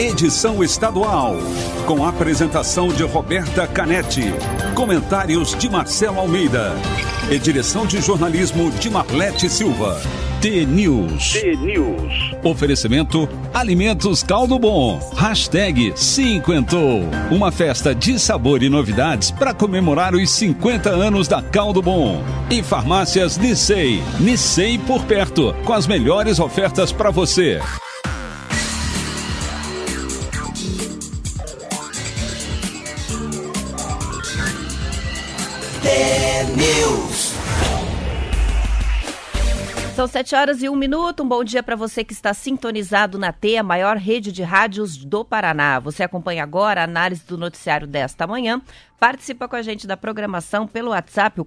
edição estadual, com apresentação de Roberta Canetti, comentários de Marcelo Almeida e direção de jornalismo de Marlete Silva. T-News. T-News. Oferecimento Alimentos Caldo Bom. Hashtag Cinquentou. Uma festa de sabor e novidades para comemorar os 50 anos da Caldo Bom. E farmácias Nissei. Nissei por perto. Com as melhores ofertas para você. T-News. São sete horas e um minuto. Um bom dia para você que está sintonizado na T, a maior rede de rádios do Paraná. Você acompanha agora a análise do noticiário desta manhã. Participa com a gente da programação pelo WhatsApp, o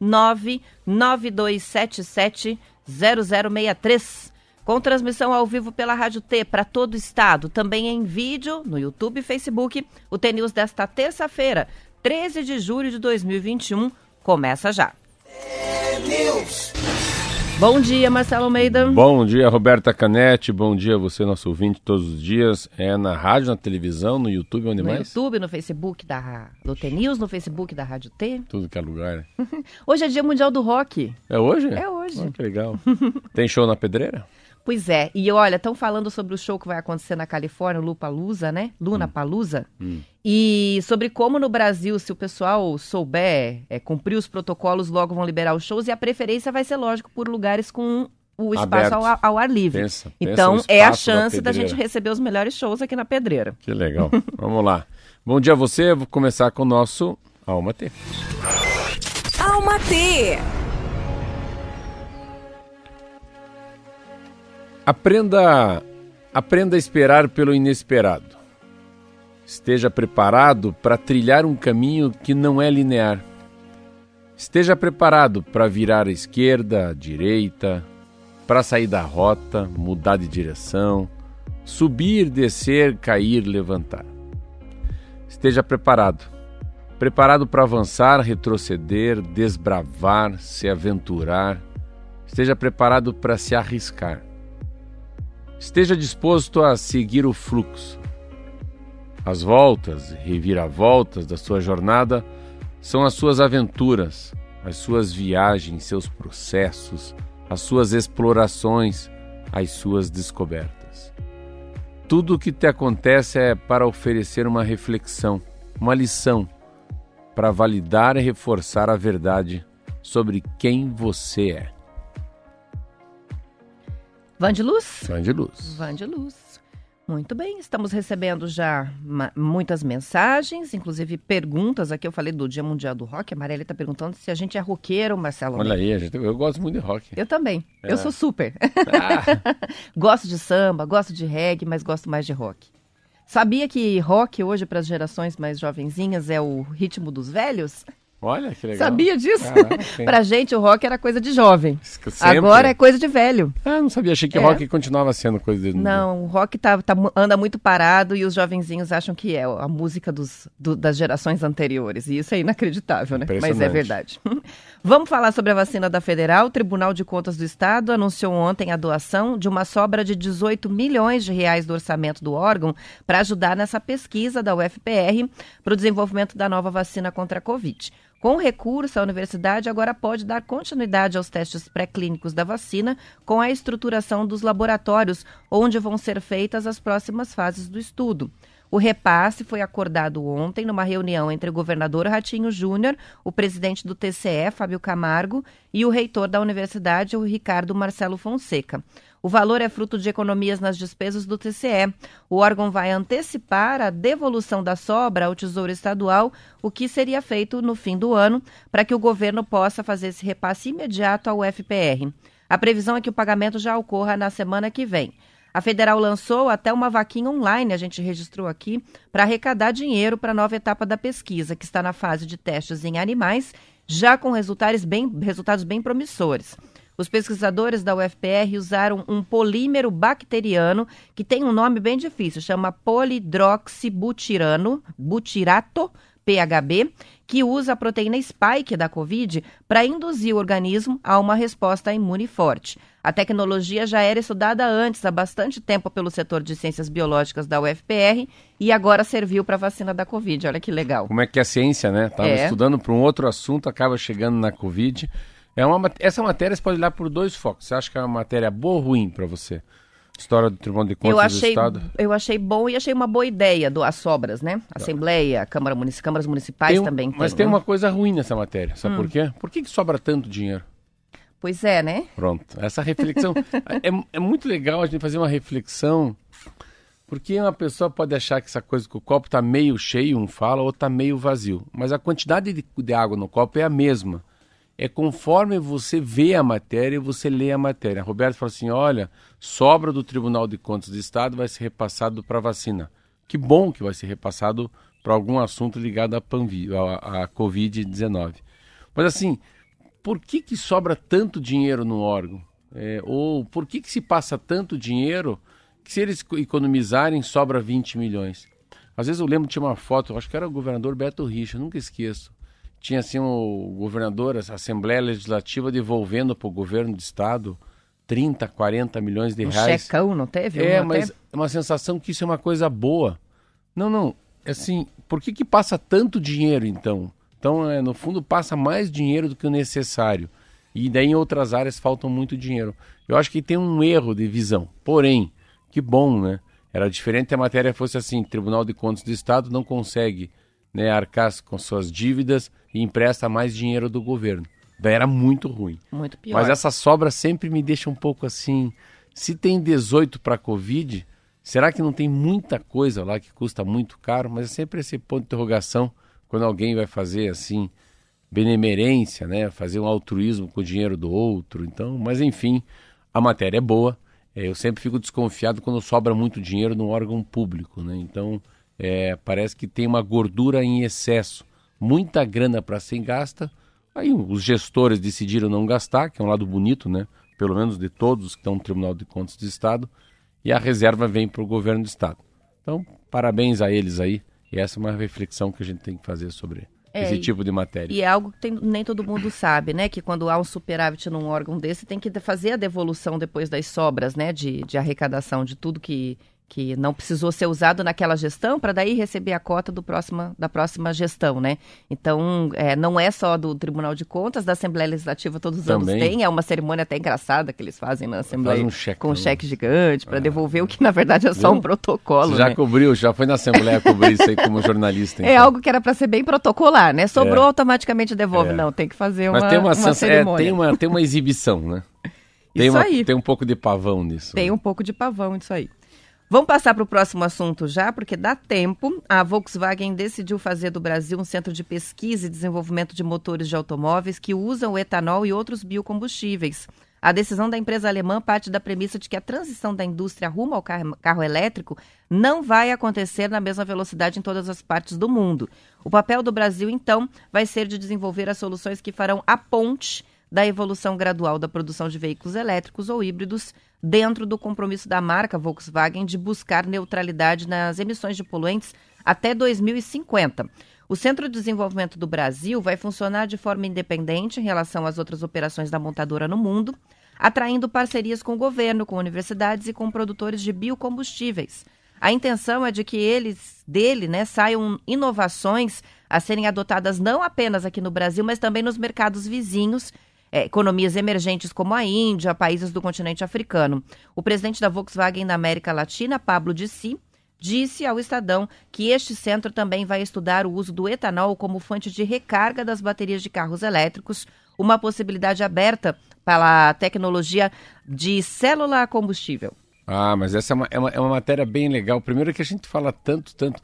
41992770063. Com transmissão ao vivo pela Rádio T para todo o estado, também em vídeo no YouTube e Facebook. O T News desta terça-feira, 13 de julho de 2021, começa já. News. Bom dia, Marcelo Almeida. Bom dia, Roberta Canete. Bom dia, você, nosso ouvinte, todos os dias. É na rádio, na televisão, no YouTube, onde no mais? YouTube, no Facebook da, do T News, no Facebook da Rádio T. Tudo que é lugar. Hoje é Dia Mundial do Rock. É hoje? É hoje. Ah, que legal. Tem show na pedreira? Pois é, e olha, estão falando sobre o show que vai acontecer na Califórnia, o Lupalusa, né? Luna Palusa. Hum. E sobre como no Brasil, se o pessoal souber é, cumprir os protocolos, logo vão liberar os shows. E a preferência vai ser, lógico, por lugares com o espaço ao, ao ar livre. Pensa, pensa então é a da chance da pedreira. gente receber os melhores shows aqui na Pedreira. Que legal. Vamos lá. Bom dia a você. Vou começar com o nosso Alma T. Alma T. Aprenda, aprenda a esperar pelo inesperado. Esteja preparado para trilhar um caminho que não é linear. Esteja preparado para virar à esquerda, à direita, para sair da rota, mudar de direção, subir, descer, cair, levantar. Esteja preparado. Preparado para avançar, retroceder, desbravar, se aventurar. Esteja preparado para se arriscar. Esteja disposto a seguir o fluxo. As voltas, reviravoltas da sua jornada são as suas aventuras, as suas viagens, seus processos, as suas explorações, as suas descobertas. Tudo o que te acontece é para oferecer uma reflexão, uma lição, para validar e reforçar a verdade sobre quem você é. Van de Luz? Fã de luz. Van de Luz. Muito bem, estamos recebendo já muitas mensagens, inclusive perguntas. Aqui eu falei do Dia Mundial do Rock. A Marielle está perguntando se a gente é roqueiro, Marcelo. Olha aí, gente- eu gosto muito de rock. Eu também. É. Eu sou super. Ah, gosto de samba, gosto de reggae, mas gosto mais de rock. Sabia que rock hoje para as gerações mais jovenzinhas é o ritmo dos velhos? Olha que legal. Sabia disso? Caraca, pra gente o rock era coisa de jovem. Sempre. Agora é coisa de velho. Ah, não sabia. Achei que É. rock continuava sendo coisa de... Não, o rock tá, tá anda muito parado e os jovenzinhos acham que é a música dos, do- das gerações anteriores. E isso é inacreditável, né? Mas é verdade. Vamos falar sobre a vacina da Federal. O Tribunal de Contas do Estado anunciou ontem a doação de uma sobra de 18 milhões de reais do orçamento do órgão para ajudar nessa pesquisa da UFPR para o desenvolvimento da nova vacina contra a Covid. Com recurso, a universidade agora pode dar continuidade aos testes pré-clínicos da vacina com a estruturação dos laboratórios, onde vão ser feitas as próximas fases do estudo. O repasse foi acordado ontem numa reunião entre o governador Ratinho Júnior, o presidente do TCE, Fábio Camargo, e o reitor da universidade, o Ricardo Marcelo Fonseca. O valor é fruto de economias nas despesas do TCE. O órgão vai antecipar a devolução da sobra ao Tesouro Estadual, o que seria feito no fim do ano, para que o governo possa fazer esse repasse imediato ao FPR. A previsão é que o pagamento já ocorra na semana que vem. A federal lançou até uma vaquinha online, a gente registrou aqui, para arrecadar dinheiro para a nova etapa da pesquisa, que está na fase de testes em animais, já com resultados bem, resultados bem promissores. Os pesquisadores da UFPR usaram um polímero bacteriano que tem um nome bem difícil, chama polidroxibutirano, butirato, PHB, que usa a proteína spike da Covid para induzir o organismo a uma resposta imune forte. A tecnologia já era estudada antes, há bastante tempo, pelo setor de ciências biológicas da UFPR e agora serviu para a vacina da Covid. Olha que legal. Como é que é a ciência, né? Estava É. estudando para um outro assunto, acaba chegando na Covid. É uma, essa matéria você pode olhar por dois focos. Você acha que é uma matéria boa ou ruim para você? História do Tribunal de Contas Eu do achei, Estado. eu achei bom e achei uma boa ideia do as sobras, né? Assembleia, Câmara Munici câmaras municipais Tem também mas tem, tem né? uma coisa ruim nessa matéria. Sabe Hum. por quê? Por que, que sobra tanto dinheiro? Pois é, né? Pronto. Essa reflexão. é, é muito legal a gente fazer uma reflexão. Porque uma pessoa pode achar que essa coisa que o copo está meio cheio, um fala, ou está meio vazio. Mas a quantidade de, de água no copo é a mesma. É conforme você vê a matéria e você lê a matéria. Roberto falou assim: olha, sobra do Tribunal de Contas do Estado vai ser repassado para vacina. Que bom que vai ser repassado para algum assunto ligado à, Panvi- à, à Covid-19. Mas assim, por que, que sobra tanto dinheiro no órgão? É, ou por que, que se passa tanto dinheiro que se eles co- economizarem sobra 20 milhões? Às vezes eu lembro, tinha uma foto, acho que era o governador Beto Richa, nunca esqueço. Tinha assim o governador, a Assembleia Legislativa devolvendo para o governo do Estado 30, 40 milhões de Um reais. checão, não teve? É, Um mas é uma sensação que isso é uma coisa boa. Não, não. Assim, por que, que passa tanto dinheiro então? Então, é, no fundo, passa mais dinheiro do que o necessário. E daí em outras áreas faltam muito dinheiro. Eu acho que tem um erro de visão. Porém, que bom, né? Era diferente se a matéria fosse assim: Tribunal de Contas do Estado não consegue né, arcar com suas dívidas e empresta mais dinheiro do governo. Daí era muito ruim. Muito pior. Mas essa sobra sempre me deixa um pouco assim. Se tem 18 para Covid, será que não tem muita coisa lá que custa muito caro? Mas é sempre esse ponto de interrogação quando alguém vai fazer assim benemerência, né? Fazer um altruísmo com o dinheiro do outro. Então, mas enfim, a matéria é boa. É, eu sempre fico desconfiado quando sobra muito dinheiro num órgão público, né? Então, é, parece que tem uma gordura em excesso, muita grana para ser gasta. Aí os gestores decidiram não gastar, que é um lado bonito, né? Pelo menos de todos que estão no Tribunal de Contas do Estado, e a reserva vem para o governo do Estado. Então, parabéns a eles aí. E essa é uma reflexão que a gente tem que fazer sobre É, esse tipo de matéria. E é algo que tem- nem todo mundo sabe, né? Que quando há um superávit num órgão desse, tem que fazer a devolução depois das sobras, né? De, de arrecadação de tudo que, que não precisou ser usado naquela gestão, para daí receber a cota do próxima, da próxima gestão, né? Então, é, não é só do Tribunal de Contas, da Assembleia Legislativa todos os Também. anos tem. É uma cerimônia até engraçada que eles fazem na Assembleia. um cheque, com um cheque gigante, para devolver o que, na verdade, é só Viu? um protocolo, Você já né? cobriu, já foi na Assembleia cobrir isso aí como jornalista. É então. algo que era para ser bem protocolar, né? Sobrou, É. automaticamente devolve. É. Não, tem que fazer uma, Mas tem uma, uma é, cerimônia. tem, uma, tem uma exibição, né? Tem, Isso uma- aí. tem um pouco de pavão nisso. Tem né? um pouco de pavão isso aí. Vamos passar para o próximo assunto já, porque dá tempo. A Volkswagen decidiu fazer do Brasil um centro de pesquisa e desenvolvimento de motores de automóveis que usam o etanol e outros biocombustíveis. A decisão da empresa alemã parte da premissa de que a transição da indústria rumo ao carro, carro elétrico não vai acontecer na mesma velocidade em todas as partes do mundo. O papel do Brasil, então, vai ser de desenvolver as soluções que farão a ponte da evolução gradual da produção de veículos elétricos ou híbridos dentro do compromisso da marca Volkswagen de buscar neutralidade nas emissões de poluentes até 2050. O Centro de Desenvolvimento do Brasil vai funcionar de forma independente em relação às outras operações da montadora no mundo, atraindo parcerias com o governo, com universidades e com produtores de biocombustíveis. A intenção é de que eles, dele, né, saiam inovações a serem adotadas não apenas aqui no Brasil, mas também nos mercados vizinhos, eh, economias emergentes como a Índia, países do continente africano. O presidente da Volkswagen na América Latina, Pablo Dissi, disse ao Estadão que este centro também vai estudar o uso do etanol como fonte de recarga das baterias de carros elétricos, uma possibilidade aberta para a tecnologia de célula a combustível. Ah, mas essa é uma, é, uma, é uma matéria bem legal. Primeiro que a gente fala tanto, tanto.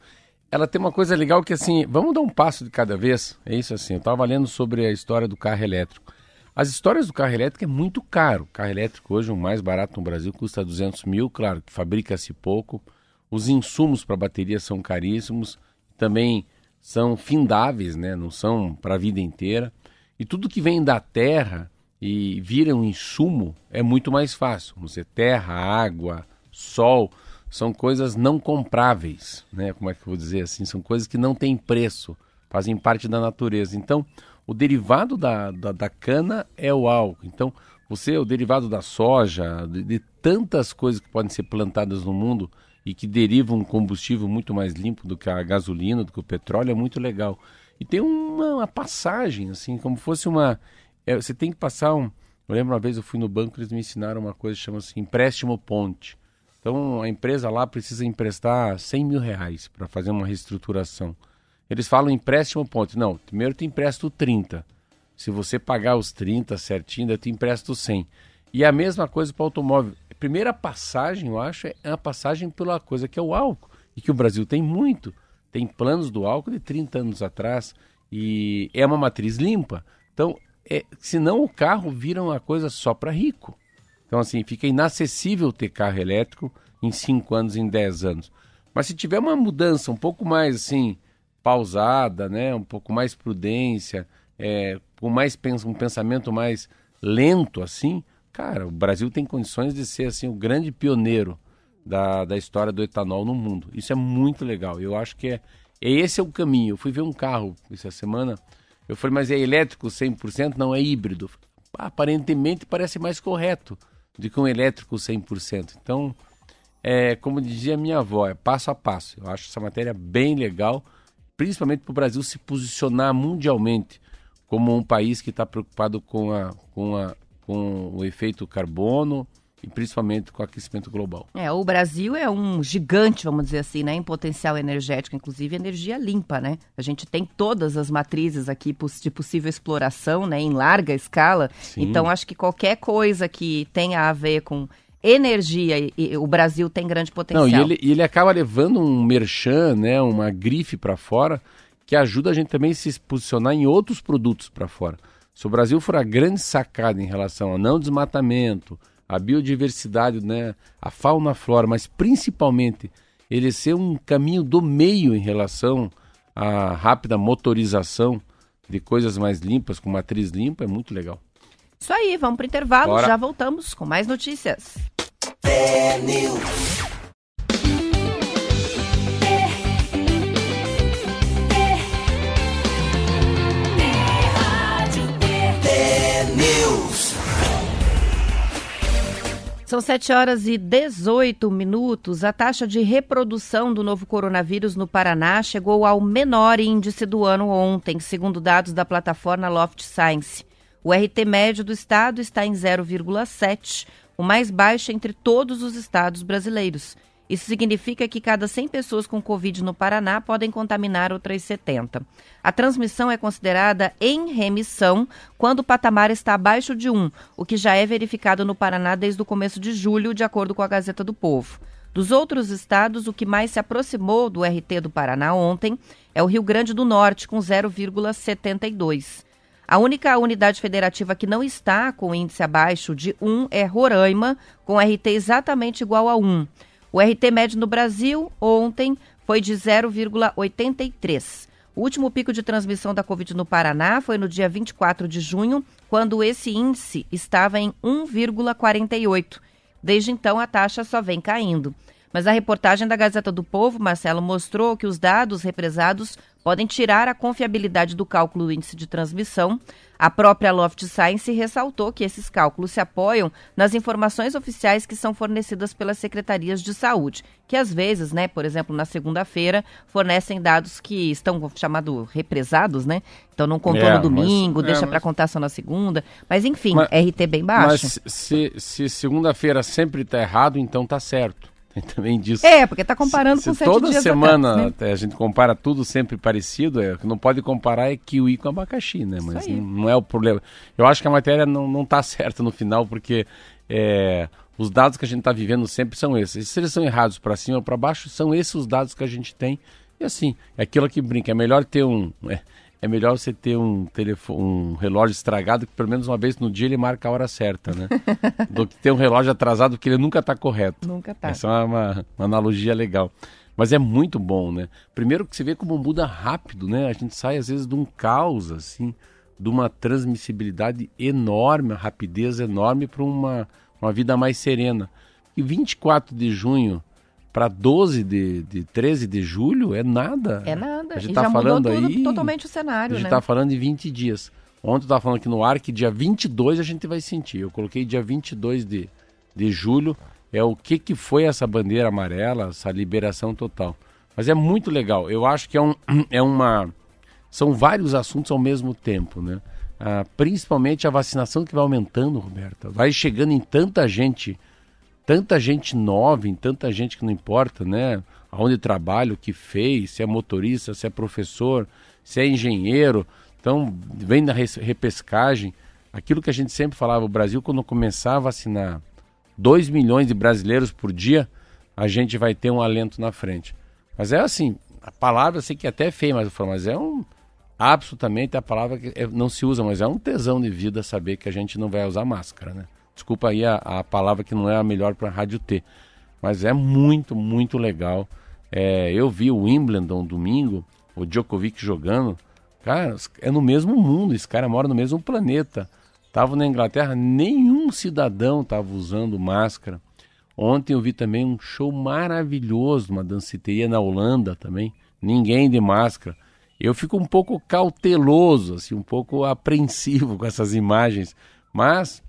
Ela tem uma coisa legal que assim, vamos dar um passo de cada vez. É isso assim, eu estava lendo sobre a história do carro elétrico. As histórias do carro elétrico é muito caro. O carro elétrico hoje, o mais barato no Brasil, custa 200 mil, claro, que fabrica-se pouco. Os insumos para bateria são caríssimos, também são findáveis, né? não são para a vida inteira. E tudo que vem da terra e vira um insumo, é muito mais fácil. Você terra, água, sol, são coisas não compráveis, né? Como é que eu vou dizer assim? São coisas que não têm preço, fazem parte da natureza. Então, o derivado da, da, da cana é o álcool. Então, você, o derivado da soja, de, de, tantas coisas que podem ser plantadas no mundo e que derivam um combustível muito mais limpo do que a gasolina, do que o petróleo, é muito legal. E tem uma, uma passagem, assim, como fosse uma é, você tem que passar um. Eu lembro uma vez eu fui no banco eles me ensinaram uma coisa que chama-se empréstimo ponte. Então a empresa lá precisa emprestar 100 mil reais para fazer uma reestruturação. Eles falam empréstimo ponte. Não, primeiro te empresto 30. Se você pagar os 30 certinho, eu te empresto 100. E a mesma coisa para o automóvel. A primeira passagem, eu acho, é a passagem pela coisa que é o álcool. E que o Brasil tem muito. Tem planos do álcool de 30 anos atrás. E é uma matriz limpa. Então, é, senão o carro vira uma coisa só para rico. Então, assim, fica inacessível ter carro elétrico em 5 anos, em 10 anos. Mas se tiver uma mudança um pouco mais, assim, pausada, né? um pouco mais prudência, é, com mais um pensamento mais lento, assim, cara, o Brasil tem condições de ser, assim, o grande pioneiro da, da história do etanol no mundo. Isso é muito legal. Eu acho que é, é esse é o caminho. Eu fui ver um carro essa semana eu falei, mas é elétrico 100%? Não, é híbrido. Aparentemente parece mais correto do que um elétrico 100%. Então, é, como dizia minha avó, é passo a passo. Eu acho essa matéria bem legal, principalmente para o Brasil se posicionar mundialmente como um país que está preocupado com, a, com, a, com o efeito carbono, e principalmente com o aquecimento global. É, o Brasil é um gigante, vamos dizer assim, né, em potencial energético, inclusive energia limpa, né? A gente tem todas as matrizes aqui de possível exploração, né, em larga escala. Sim. Então acho que qualquer coisa que tenha a ver com energia e, e o Brasil tem grande potencial. Não, e ele, e ele acaba levando um merchan, né, uma grife para fora, que ajuda a gente também a se posicionar em outros produtos para fora. Se o Brasil for a grande sacada em relação ao não desmatamento, a biodiversidade, né, a fauna, a flora, mas principalmente ele ser um caminho do meio em relação à rápida motorização de coisas mais limpas, com matriz limpa, é muito legal. Isso aí, vamos para o intervalo, Bora. já voltamos com mais notícias. É São 7 horas e 18 minutos. A taxa de reprodução do novo coronavírus no Paraná chegou ao menor índice do ano ontem, segundo dados da plataforma Loft Science. O RT médio do estado está em 0,7, o mais baixo entre todos os estados brasileiros. Isso significa que cada 100 pessoas com Covid no Paraná podem contaminar outras 70. A transmissão é considerada em remissão quando o patamar está abaixo de 1, o que já é verificado no Paraná desde o começo de julho, de acordo com a Gazeta do Povo. Dos outros estados, o que mais se aproximou do RT do Paraná ontem é o Rio Grande do Norte, com 0,72. A única unidade federativa que não está com índice abaixo de 1 é Roraima, com RT exatamente igual a 1. O RT médio no Brasil ontem foi de 0,83. O último pico de transmissão da Covid no Paraná foi no dia 24 de junho, quando esse índice estava em 1,48. Desde então, a taxa só vem caindo. Mas a reportagem da Gazeta do Povo, Marcelo, mostrou que os dados represados podem tirar a confiabilidade do cálculo do índice de transmissão. A própria Loft Science ressaltou que esses cálculos se apoiam nas informações oficiais que são fornecidas pelas secretarias de saúde, que às vezes, né, por exemplo, na segunda-feira, fornecem dados que estão chamados represados, né? Então não contou é, no domingo, mas, deixa é, para contar só na segunda. Mas enfim, mas, RT bem baixo. Mas se, se segunda-feira sempre está errado, então está certo. Tem também disso. É, porque está comparando se, com sete toda dias semana atrás, né? a gente compara tudo sempre parecido, é, o que não pode comparar é kiwi com abacaxi, né? Mas não, não, é o problema. Eu acho que a matéria não está certa no final, porque é, os dados que a gente está vivendo sempre são esses. Se eles são errados para cima ou para baixo, são esses os dados que a gente tem. E assim, é aquilo que brinca, é melhor ter um. É, é melhor você ter um, telefone, um relógio estragado que pelo menos uma vez no dia ele marca a hora certa, né? Do que ter um relógio atrasado que ele nunca está correto. Nunca está. Essa é uma, uma, analogia legal. Mas é muito bom, né? Primeiro que você vê como muda rápido, né? A gente sai às vezes de um caos, assim, de uma transmissibilidade enorme, uma rapidez enorme para uma, uma vida mais serena. E 24 de junho para 12 de, de 13 de julho é nada. É nada. A gente e tá já falando tudo, aí. totalmente o cenário, A gente né? está falando de 20 dias. Ontem eu estava falando aqui no ar que dia 22 a gente vai sentir. Eu coloquei dia 22 de, de julho. É o que, que foi essa bandeira amarela, essa liberação total. Mas é muito legal. Eu acho que é, um, é uma. São vários assuntos ao mesmo tempo, né? Ah, principalmente a vacinação que vai aumentando, Roberta. Vai chegando em tanta gente, tanta gente nova, em tanta gente que não importa, né? Aonde trabalha, o que fez, se é motorista, se é professor, se é engenheiro. Então, vem da repescagem. Aquilo que a gente sempre falava, o Brasil, quando começar a vacinar 2 milhões de brasileiros por dia, a gente vai ter um alento na frente. Mas é assim, a palavra eu sei que é até feia, mas eu falo, mas é um absolutamente a palavra que é- não se usa, mas é um tesão de vida saber que a gente não vai usar máscara, né? Desculpa aí a, a palavra que não é a melhor para a rádio T, mas é muito, muito legal. É, eu vi o Wimbledon domingo, o Djokovic jogando, cara, é no mesmo mundo, esse cara mora no mesmo planeta. Tava na Inglaterra, nenhum cidadão tava usando máscara. Ontem eu vi também um show maravilhoso, uma danceteria na Holanda também, ninguém de máscara. Eu fico um pouco cauteloso, assim, um pouco apreensivo com essas imagens, mas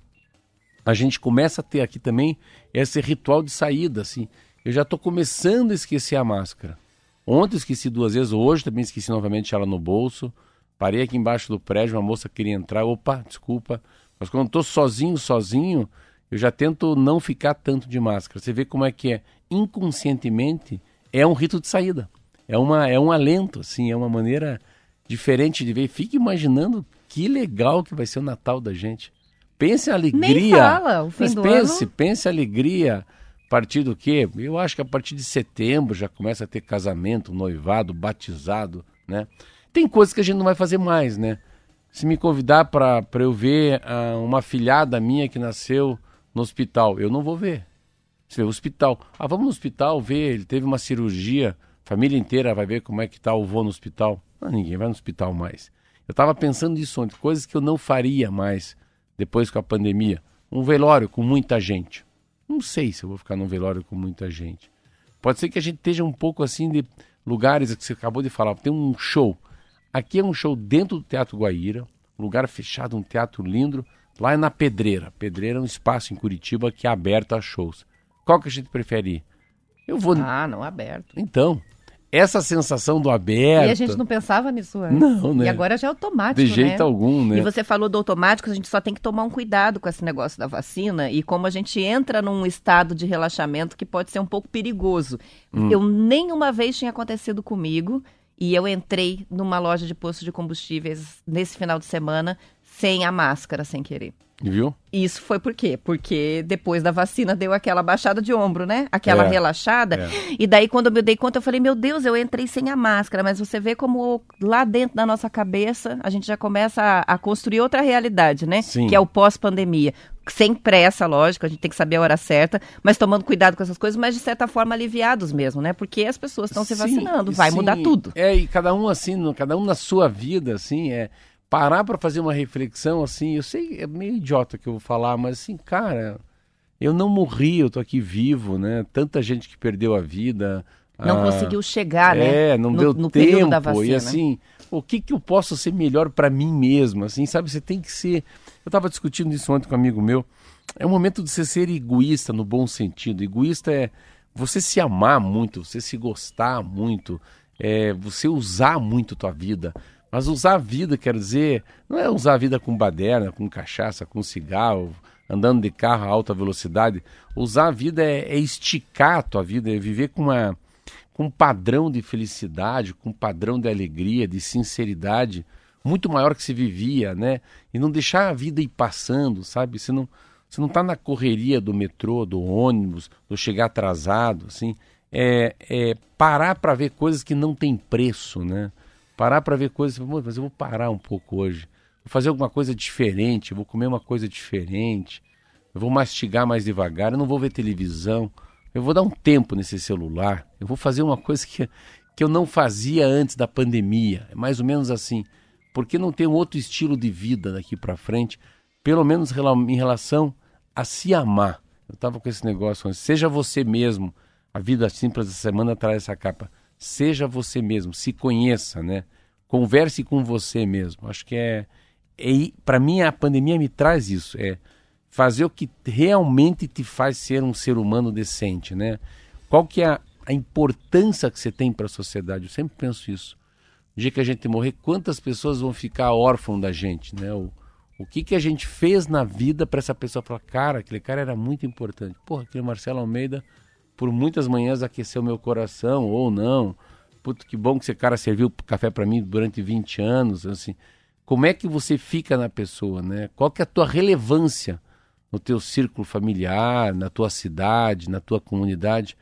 a gente começa a ter aqui também esse ritual de saída, assim. Eu já estou começando a esquecer a máscara. Ontem esqueci duas vezes, hoje também esqueci novamente ela no bolso. Parei aqui embaixo do prédio, uma moça queria entrar, opa, desculpa. Mas quando estou sozinho, sozinho, eu já tento não ficar tanto de máscara. Você vê como é que é. Inconscientemente, é um rito de saída. É, uma, é um alento, assim, é uma maneira diferente de ver. Fique imaginando que legal que vai ser o Natal da gente. Pense a alegria. Nem fala, o fim Mas do pense, ano. pense a alegria a partir do quê? Eu acho que a partir de setembro já começa a ter casamento, noivado, batizado, né? Tem coisas que a gente não vai fazer mais, né? Se me convidar para eu ver ah, uma filhada minha que nasceu no hospital, eu não vou ver. Você vê, hospital. Ah, vamos no hospital ver, ele teve uma cirurgia, família inteira vai ver como é que tá o vô no hospital. Ah, ninguém vai no hospital mais. Eu estava pensando nisso ontem, coisas que eu não faria mais depois com a pandemia. Um velório com muita gente. Não sei se eu vou ficar num velório com muita gente. Pode ser que a gente esteja um pouco assim de lugares que você acabou de falar. Tem um show. Aqui é um show dentro do Teatro Guaíra, um lugar fechado, um teatro lindo. Lá é na Pedreira. Pedreira é um espaço em Curitiba que é aberto a shows. Qual que a gente prefere ir? Eu vou. Ah, não aberto. Então, essa sensação do aberto. E a gente não pensava nisso antes. Não, né? E agora já é automático, De jeito né? algum, né? E você falou do automático, a gente só tem que tomar um cuidado com esse negócio da vacina e como a gente entra num estado de relaxamento que pode ser um pouco perigoso. Hum. Eu nenhuma vez tinha acontecido comigo e eu entrei numa loja de posto de combustíveis nesse final de semana sem a máscara, sem querer. Viu? Isso foi por quê? Porque depois da vacina deu aquela baixada de ombro, né? Aquela É, relaxada. é. E daí, quando eu me dei conta, eu falei, meu Deus, eu entrei sem a máscara. Mas você vê como lá dentro da nossa cabeça a gente já começa a, a construir outra realidade, né? Sim. Que é o pós-pandemia. Sem pressa, lógico, a gente tem que saber a hora certa, mas tomando cuidado com essas coisas, mas de certa forma aliviados mesmo, né? Porque as pessoas estão se vacinando, vai sim. mudar tudo. É, e cada um assim, cada um na sua vida, assim, é parar para fazer uma reflexão, assim, eu sei, é meio idiota que eu vou falar, mas assim, cara, eu não morri, eu tô aqui vivo, né? Tanta gente que perdeu a vida. Não ah, conseguiu chegar, né? É, não no, deu no tempo. da vacina. E assim, o que que eu posso ser melhor para mim mesmo, assim, sabe? Você tem que ser. Eu estava discutindo isso ontem com um amigo meu. É um momento de você ser egoísta no bom sentido. Egoísta é você se amar muito, você se gostar muito, é você usar muito tua vida. Mas usar a vida, quer dizer, não é usar a vida com baderna, com cachaça, com cigarro, andando de carro a alta velocidade. Usar a vida é, é esticar a tua vida, é viver com uma com um padrão de felicidade, com um padrão de alegria, de sinceridade muito maior que se vivia, né? E não deixar a vida ir passando, sabe? Você não, você não tá na correria do metrô, do ônibus, do chegar atrasado, assim. É, é parar para ver coisas que não tem preço, né? Parar para ver coisas, "Pô, mas eu vou parar um pouco hoje. Vou fazer alguma coisa diferente, vou comer uma coisa diferente. Eu vou mastigar mais devagar, eu não vou ver televisão. Eu vou dar um tempo nesse celular. Eu vou fazer uma coisa que, que eu não fazia antes da pandemia. É mais ou menos assim. por que não ter um outro estilo de vida daqui para frente, pelo menos em relação a se amar? Eu estava com esse negócio. Seja você mesmo. A vida simples essa semana traz essa capa. Seja você mesmo, se conheça, né? Converse com você mesmo. Acho que é, é para mim a pandemia me traz isso, é fazer o que realmente te faz ser um ser humano decente, né? Qual que é a, a importância que você tem para a sociedade? Eu sempre penso isso. No dia que a gente morrer, quantas pessoas vão ficar órfãos da gente, né? O, o que, que a gente fez na vida para essa pessoa falar, cara, aquele cara era muito importante. Porra, aquele Marcelo Almeida, por muitas manhãs aqueceu meu coração, ou não. Puto, que bom que esse cara serviu café para mim durante 20 anos, assim. Como é que você fica na pessoa, né? Qual que é a tua relevância no teu círculo familiar, na tua cidade, na tua comunidade?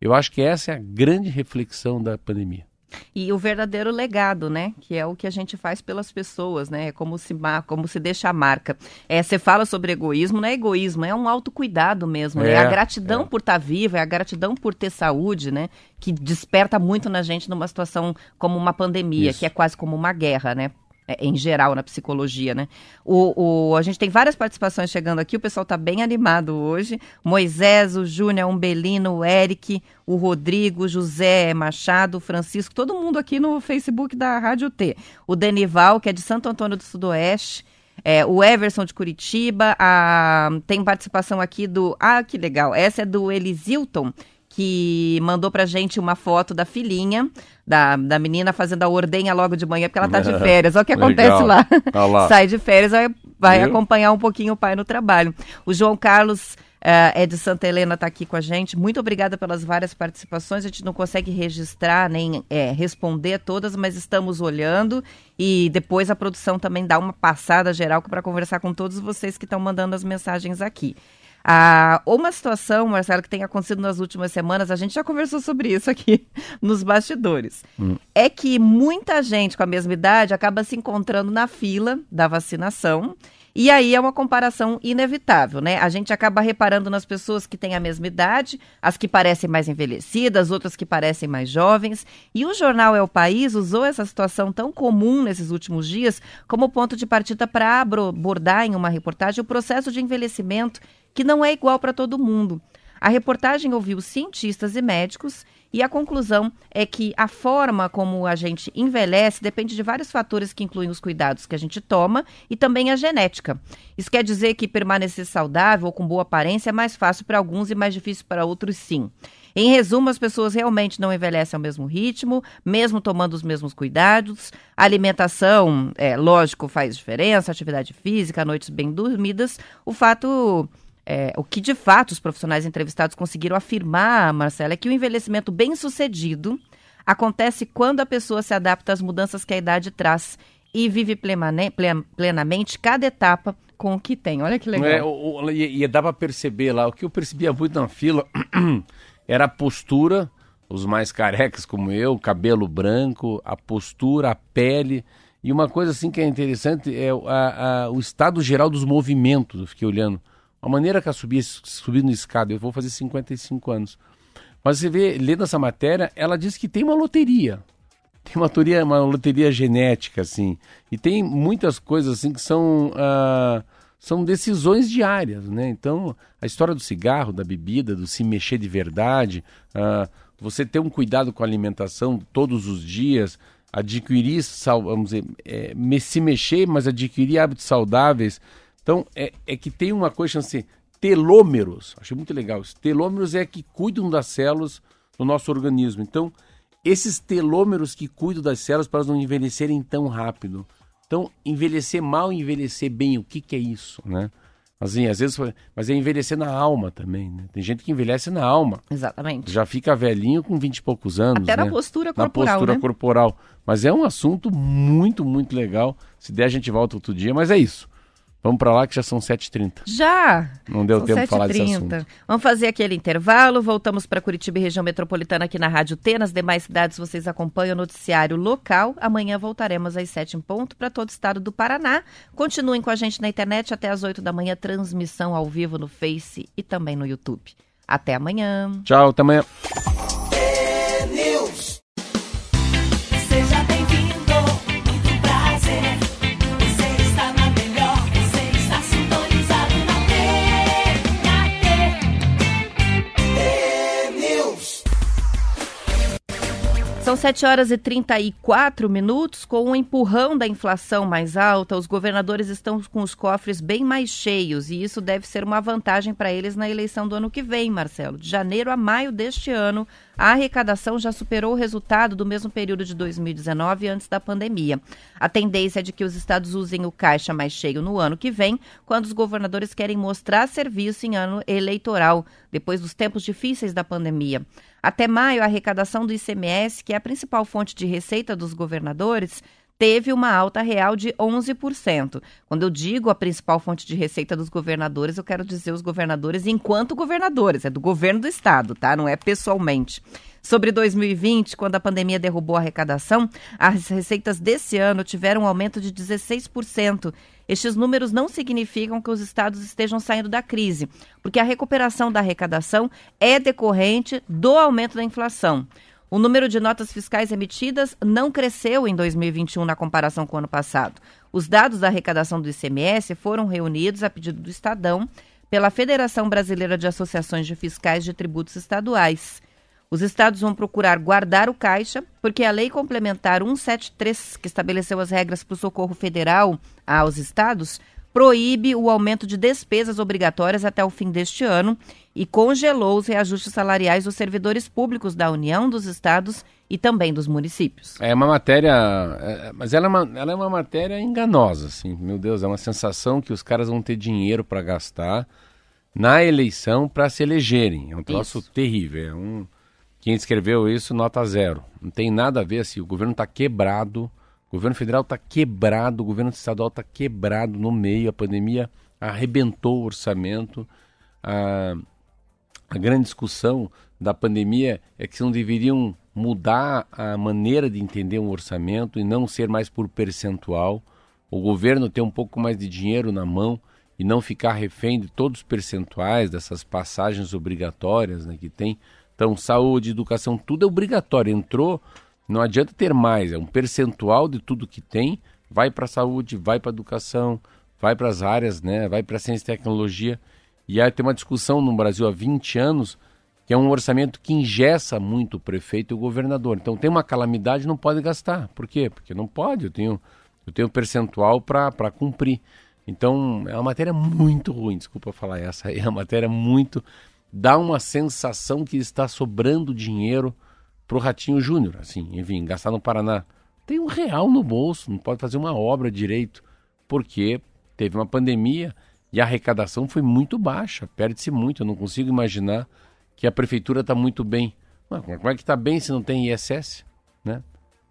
Eu acho que essa é a grande reflexão da pandemia. E o verdadeiro legado, né? Que é o que a gente faz pelas pessoas, né? É como se, como se deixa a marca. É, você fala sobre egoísmo, não é egoísmo, é um autocuidado mesmo. né? É, É a gratidão é. por estar viva, é a gratidão por ter saúde, né? Que desperta muito na gente numa situação como uma pandemia, Isso. que é quase como uma guerra, né? É, em geral, na psicologia, né? O, o- a gente tem várias participações chegando aqui, o pessoal tá bem animado hoje. Moisés, o Júnior, Umbelino, o Eric, o Rodrigo, José Machado, Francisco, todo mundo aqui no Facebook da Rádio T. O Denival, que é de Santo Antônio do Sudoeste. É, o Everson de Curitiba, a- tem participação aqui do. Ah, que legal! Essa é do Elisilton, que mandou pra gente uma foto da filhinha, da, da menina fazendo a ordenha logo de manhã, porque ela tá de férias. Olha o que acontece lá. Olha lá. Sai de férias, vai, vai acompanhar um pouquinho o pai no trabalho. O João Carlos eh, é de Santa Helena, tá aqui com a gente. Muito obrigada pelas várias participações. A gente não consegue registrar nem eh, responder todas, mas estamos olhando. E depois a produção também dá uma passada geral para conversar com todos vocês que estão mandando as mensagens aqui. Ah, uma situação, Marcelo, que tem acontecido nas últimas semanas, a gente já conversou sobre isso aqui nos bastidores, é que muita gente com a mesma idade acaba se encontrando na fila da vacinação. E aí é uma comparação inevitável, né? A gente acaba reparando nas pessoas que têm a mesma idade, as que parecem mais envelhecidas, outras que parecem mais jovens. E o jornal É o País usou essa situação tão comum nesses últimos dias como ponto de partida para abordar em uma reportagem o processo de envelhecimento que não é igual para todo mundo. A reportagem ouviu cientistas e médicos e a conclusão é que a forma como a gente envelhece depende de vários fatores que incluem os cuidados que a gente toma e também a genética. Isso quer dizer que permanecer saudável ou com boa aparência é mais fácil para alguns e mais difícil para outros, sim. Em resumo, as pessoas realmente não envelhecem ao mesmo ritmo, mesmo tomando os mesmos cuidados. A alimentação, é lógico, faz diferença, atividade física, noites bem dormidas. O fato é, o que de fato os profissionais entrevistados conseguiram afirmar, Marcela, é que o envelhecimento bem sucedido acontece quando a pessoa se adapta às mudanças que a idade traz e vive plenamente cada etapa com o que tem. Olha que legal. É, o- o- e, e dá pra perceber lá, o que eu percebia muito na fila era a postura, os mais carecas como eu, cabelo branco, a postura, a pele. E uma coisa assim que é interessante é a- a- o estado geral dos movimentos, eu fiquei olhando. A maneira que ela subia, subindo escada, eu vou fazer 55 anos. Mas você vê, lendo essa matéria, ela diz que tem uma loteria. Tem uma loteria, uma loteria genética, assim. E tem muitas coisas, assim, que são, ah, são decisões diárias, né? Então, a história do cigarro, da bebida, do se mexer de verdade, ah, você ter um cuidado com a alimentação todos os dias, adquirir, vamos dizer, é, se mexer, mas adquirir hábitos saudáveis. Então, é, é que tem uma coisa assim, telômeros. Achei muito legal isso. Telômeros é que cuidam das células do nosso organismo. Então, esses telômeros que cuidam das células para elas não envelhecerem tão rápido. Então, envelhecer mal e envelhecer bem, o que, que é isso, né? Assim, às vezes, mas é envelhecer na alma também, né? Tem gente que envelhece na alma. Exatamente. Já fica velhinho com 20 e poucos anos, Até né? na postura Na corporal, postura né? corporal. Mas é um assunto muito, muito legal. Se der, a gente volta outro dia, mas é isso. Vamos para lá que já são 7h30. Já! Não deu São tempo de falar desse 7h30. assunto. Vamos fazer aquele intervalo, voltamos para Curitiba e região metropolitana aqui na Rádio T. Nas demais cidades vocês acompanham o noticiário local. Amanhã voltaremos às 7 em ponto para todo o estado do Paraná. Continuem com a gente na internet até às 8 da manhã, transmissão ao vivo no Face e também no YouTube. Até amanhã! Tchau, até amanhã. São 7 horas e 34 minutos. Com o empurrão da inflação mais alta, os governadores estão com os cofres bem mais cheios e isso deve ser uma vantagem para eles na eleição do ano que vem, Marcelo. De janeiro a maio deste ano, a arrecadação já superou o resultado do mesmo período de 2019 antes da pandemia. A tendência é de que os estados usem o caixa mais cheio no ano que vem, quando os governadores querem mostrar serviço em ano eleitoral, depois dos tempos difíceis da pandemia. Até maio, a arrecadação do ICMS, que é a principal fonte de receita dos governadores, teve uma alta real de 11%. Quando eu digo a principal fonte de receita dos governadores, eu quero dizer os governadores enquanto governadores, é do governo do estado, tá? Não é pessoalmente. Sobre 2020, quando a pandemia derrubou a arrecadação, as receitas desse ano tiveram um aumento de 16%. Estes números não significam que os estados estejam saindo da crise, porque a recuperação da arrecadação é decorrente do aumento da inflação. O número de notas fiscais emitidas não cresceu em 2021 na comparação com o ano passado. Os dados da arrecadação do ICMS foram reunidos a pedido do Estadão pela Federação Brasileira de Associações de Fiscais de Tributos Estaduais. Os estados vão procurar guardar o caixa, porque a Lei Complementar 173, que estabeleceu as regras para o socorro federal aos estados, proíbe o aumento de despesas obrigatórias até o fim deste ano e congelou os reajustes salariais dos servidores públicos da União, dos estados e também dos municípios. É uma matéria, é, mas ela é uma, ela é uma matéria enganosa, assim, meu Deus, é uma sensação que os caras vão ter dinheiro para gastar na eleição para se elegerem. É um troço Isso. terrível, é um quem escreveu isso, nota zero. Não tem nada a ver assim. O governo está quebrado, o governo federal está quebrado, o governo estadual está quebrado no meio. A pandemia arrebentou o orçamento. A, a grande discussão da pandemia é que não deveriam mudar a maneira de entender um orçamento e não ser mais por percentual. O governo ter um pouco mais de dinheiro na mão e não ficar refém de todos os percentuais dessas passagens obrigatórias né, que tem então, saúde, educação, tudo é obrigatório. Entrou, não adianta ter mais, é um percentual de tudo que tem, vai para a saúde, vai para a educação, vai para as áreas, né? vai para a ciência e tecnologia. E aí tem uma discussão no Brasil há 20 anos que é um orçamento que ingessa muito o prefeito e o governador. Então tem uma calamidade, não pode gastar. Por quê? Porque não pode, eu tenho, eu tenho percentual para cumprir. Então é uma matéria muito ruim, desculpa falar essa, é uma matéria muito dá uma sensação que está sobrando dinheiro pro Ratinho Júnior, assim, enfim, gastar no Paraná. Tem um real no bolso, não pode fazer uma obra direito, porque teve uma pandemia e a arrecadação foi muito baixa, perde-se muito. Eu não consigo imaginar que a prefeitura está muito bem. como é que está bem se não tem ISS? Né?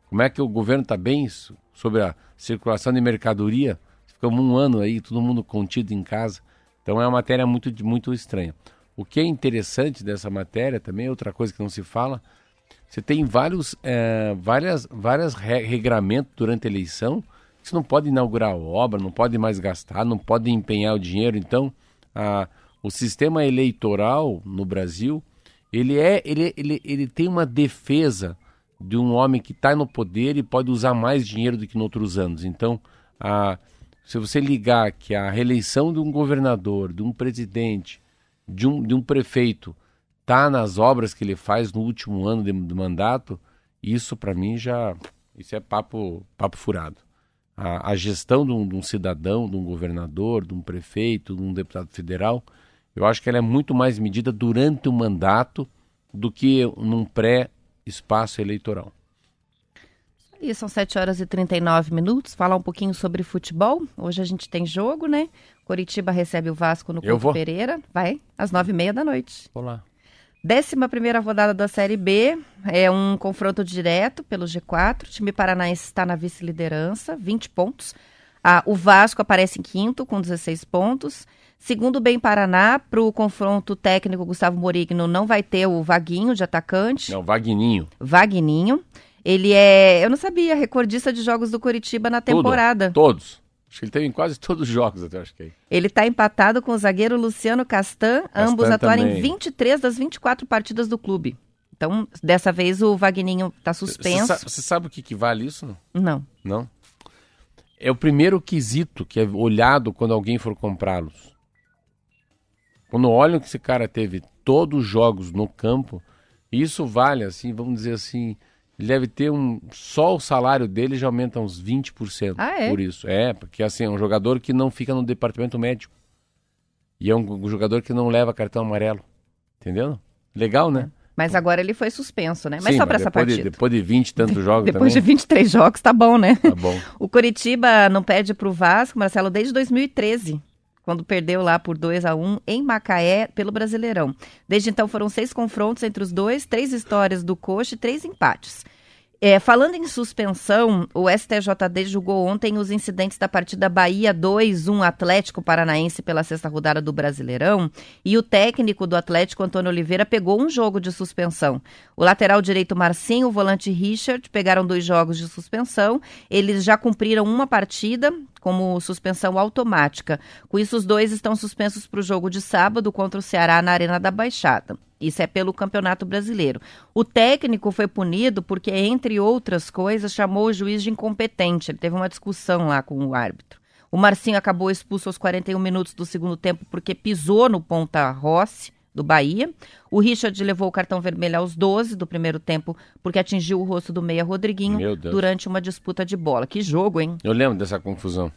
Como é que o governo está bem sobre a circulação de mercadoria? Ficamos um ano aí, todo mundo contido em casa. Então é uma matéria muito, muito estranha. O que é interessante dessa matéria também, outra coisa que não se fala, você tem vários, é, várias, várias regramentos durante a eleição você não pode inaugurar obra, não pode mais gastar, não pode empenhar o dinheiro. Então, a, o sistema eleitoral no Brasil, ele, é, ele, ele, ele tem uma defesa de um homem que está no poder e pode usar mais dinheiro do que em outros anos. Então, a, se você ligar que a reeleição de um governador, de um presidente, de um, de um prefeito tá nas obras que ele faz no último ano de, de mandato, isso para mim já isso é papo papo furado. A, a gestão de um, de um, cidadão, de um governador, de um prefeito, de um deputado federal, eu acho que ela é muito mais medida durante o mandato do que num pré-espaço eleitoral. E são 7 horas e 39 minutos. Falar um pouquinho sobre futebol. Hoje a gente tem jogo, né? Coritiba recebe o Vasco no Couto Pereira. Vai, às 9h30 da noite. Olá. Décima primeira rodada da Série B. É um confronto direto pelo G4. O time paranaense está na vice-liderança, 20 pontos. Ah, o Vasco aparece em quinto, com 16 pontos. Segundo Bem Paraná, para o confronto técnico Gustavo Morigno, não vai ter o Vaguinho de atacante. Não, Vagninho. Vagninho. Ele é, eu não sabia, recordista de jogos do Curitiba na temporada. Tudo, todos. Acho que ele teve em quase todos os jogos, até acho que é. Ele está empatado com o zagueiro Luciano Castan, Castan ambos atuaram também. em 23 das 24 partidas do clube. Então, dessa vez o Vagninho está suspenso. Você, você sabe o que, que vale isso? Não. Não? É o primeiro quesito que é olhado quando alguém for comprá-los. Quando olham que esse cara teve todos os jogos no campo, isso vale, assim, vamos dizer assim, Ele deve ter um. Só o salário dele já aumenta uns 20% Ah, é? por isso. É, porque assim, é um jogador que não fica no departamento médico. E é um, jogador que não leva cartão amarelo. Entendeu? Legal, né? Mas agora ele foi suspenso, né? Mas Sim, só para essa partida. De, depois de 20 e tantos jogos Depois de também. 23 jogos, tá bom, né? Tá bom. O Coritiba não perde pro Vasco, Marcelo, desde 2013, quando perdeu lá por 2 a 1 em Macaé pelo Brasileirão. Desde então foram seis confrontos entre os dois, três histórias do Coxa e três empates. É, falando em suspensão, o STJD julgou ontem os incidentes da partida Bahia 2-1 Atlético Paranaense pela sexta rodada do Brasileirão e o técnico do Atlético, Antônio Oliveira, pegou um jogo de suspensão. O lateral direito Marcinho, o volante Richard, pegaram dois jogos de suspensão. Eles já cumpriram uma partida como suspensão automática. Com isso, os dois estão suspensos para o jogo de sábado contra o Ceará na Arena da Baixada. Isso é pelo Campeonato Brasileiro. O técnico foi punido porque, entre outras coisas, chamou o juiz de incompetente. Ele teve uma discussão lá com o árbitro. O Marcinho acabou expulso aos 41 minutos do segundo tempo porque pisou no ponta Rossi do Bahia. O Richard levou o cartão vermelho aos 12 do primeiro tempo porque atingiu o rosto do meia Rodriguinho durante uma disputa de bola. Que jogo, hein? Eu lembro dessa confusão.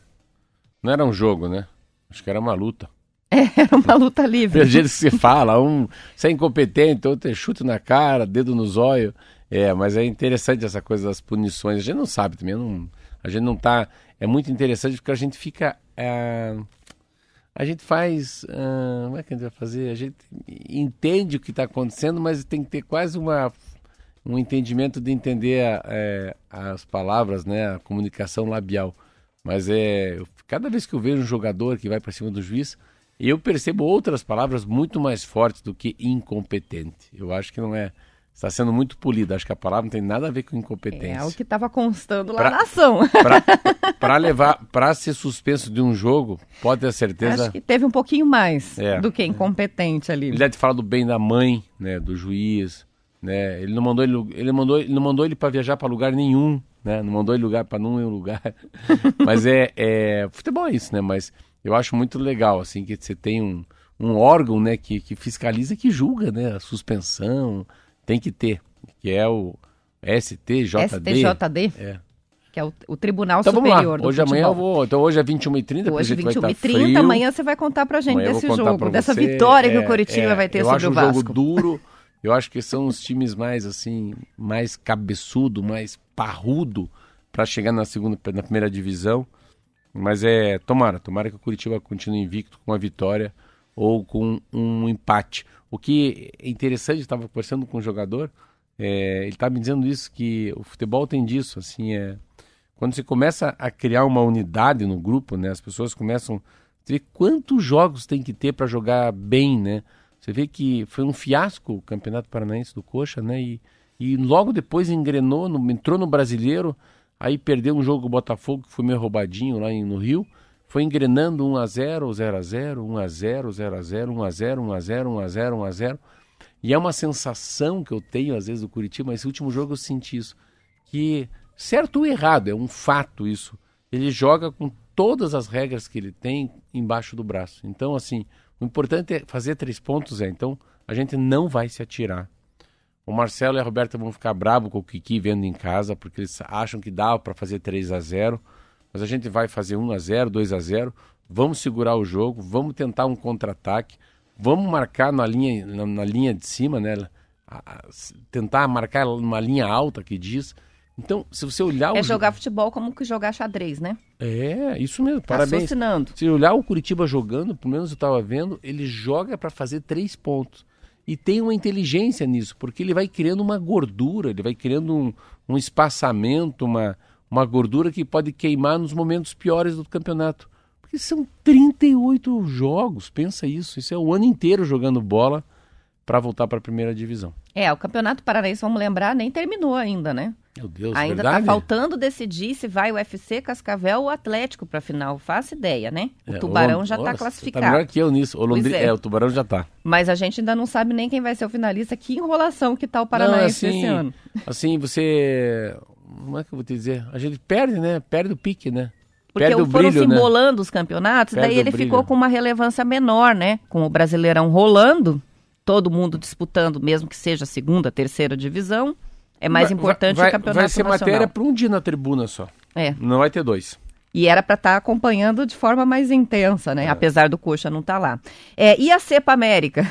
Não era um jogo, né? Acho que era uma luta. Era uma luta livre. Pelo jeito que se fala, um você é incompetente, outro é chute na cara, dedo no zóio. É, mas é interessante essa coisa das punições. A gente não sabe também, não, a gente não tá. É muito interessante porque a gente fica. é, a gente faz. ah, como é que a gente vai fazer? A gente entende o que está acontecendo, mas tem que ter quase uma, um entendimento de entender a- é, as palavras, né? A comunicação labial. Mas é. Cada vez que eu vejo um jogador que vai para cima do juiz, eu percebo outras palavras muito mais fortes do que incompetente. Eu acho que não é. Está sendo muito polido. Acho que a palavra não tem nada a ver com incompetência. É o que estava constando lá Pra- na ação. Para levar, para ser suspenso de um jogo, pode ter certeza. Acho que teve um pouquinho mais É. do que incompetente ali. Ele deve ter falado bem da mãe, né, do juiz, né? Ele não mandou ele, ele mandou, ele não mandou ele para viajar para lugar nenhum, né? Não mandou ele lugar para nenhum lugar. Mas é, é futebol é isso, né? Mas eu acho muito legal assim que você tem um, um órgão, né, que, que fiscaliza, que julga, né, a suspensão, tem que ter, que é o STJD. STJD, É. que é o, o Tribunal Então vamos Superior lá. do Hoje amanhã eu vou. Então hoje é 21h30, Hoje, vai 21 estar e 30, frio. amanhã você vai contar pra gente Amanhã eu desse jogo, dessa você. vitória que É, o Coritiba é, vai ter eu sobre acho o um Vasco. jogo duro. Eu acho que são os times mais assim, mais cabeçudo, mais parrudo para chegar na segunda, na primeira divisão. Mas é, tomara, tomara que o Curitiba continue invicto com a vitória ou com um empate. O que é interessante, estava conversando com um jogador, é, ele estava me dizendo isso que o futebol tem disso, assim, é quando você começa a criar uma unidade no grupo, né, as pessoas começam a ver quantos jogos tem que ter para jogar bem, né? Você vê que foi um fiasco o Campeonato Paranaense do Coxa, né? E, e logo depois engrenou, no- entrou no Brasileiro, aí perdeu um jogo o Botafogo, que foi meio roubadinho lá em- no Rio, foi engrenando 1x0, 0x0, 1x0, 0x0, 1x0, 1x0, 1x0, 1x0. E é uma sensação que eu tenho às vezes do Curitiba, mas esse último jogo eu senti isso, que certo ou errado, é um fato isso. Ele joga com todas as regras que ele tem embaixo do braço. Então, assim, o importante é fazer três pontos, é. Então, a gente não vai se atirar. O Marcelo e a Roberta vão ficar bravo com o Kiki vendo em casa, porque eles acham que dá para fazer 3 a 0 Mas a gente vai fazer 1 a 0 2 a 0 Vamos segurar o jogo, vamos tentar um contra-ataque, vamos marcar na linha, na, na linha de cima, né? A- a- tentar marcar uma linha alta que diz. Então, se você olhar É o jogar futebol como que jogar xadrez, né? É, isso mesmo. Parabéns. Raciocinando. Se olhar o Curitiba jogando, pelo menos eu estava vendo, ele joga para fazer três pontos. E tem uma inteligência nisso, porque ele vai criando uma gordura, ele vai criando um, um espaçamento, uma, uma gordura que pode queimar nos momentos piores do campeonato. Porque são 38 jogos, pensa isso. Isso é o ano inteiro jogando bola para voltar para a primeira divisão. É, o Campeonato Paranaense, vamos lembrar, nem terminou ainda, né? Meu Deus, ainda verdade? tá faltando decidir se vai o UFC, Cascavel ou Atlético pra final. Faça ideia, né? O É, Tubarão Lond- já Nossa, tá classificado. Tá melhor que eu nisso. O Londri... é. é. o Tubarão já tá. Mas a gente ainda não sabe nem quem vai ser o finalista. Que enrolação que tá o Paranaense Não, assim, esse ano. Assim, você. Como é que eu vou te dizer? A gente perde, né? Perde o pique, né? Porque perde o foram brilho, se né? embolando os campeonatos, Perde daí ele brilho. ficou com uma relevância menor, né? Com o Brasileirão rolando, todo mundo disputando, mesmo que seja segunda, terceira divisão. É mais Vai- importante vai, o campeonato Vai ser nacional. matéria para um dia na tribuna só. É. Não vai ter dois. E era para estar acompanhando de forma mais intensa, É. né? Apesar do Coxa não estar lá. É, e a Cepa América?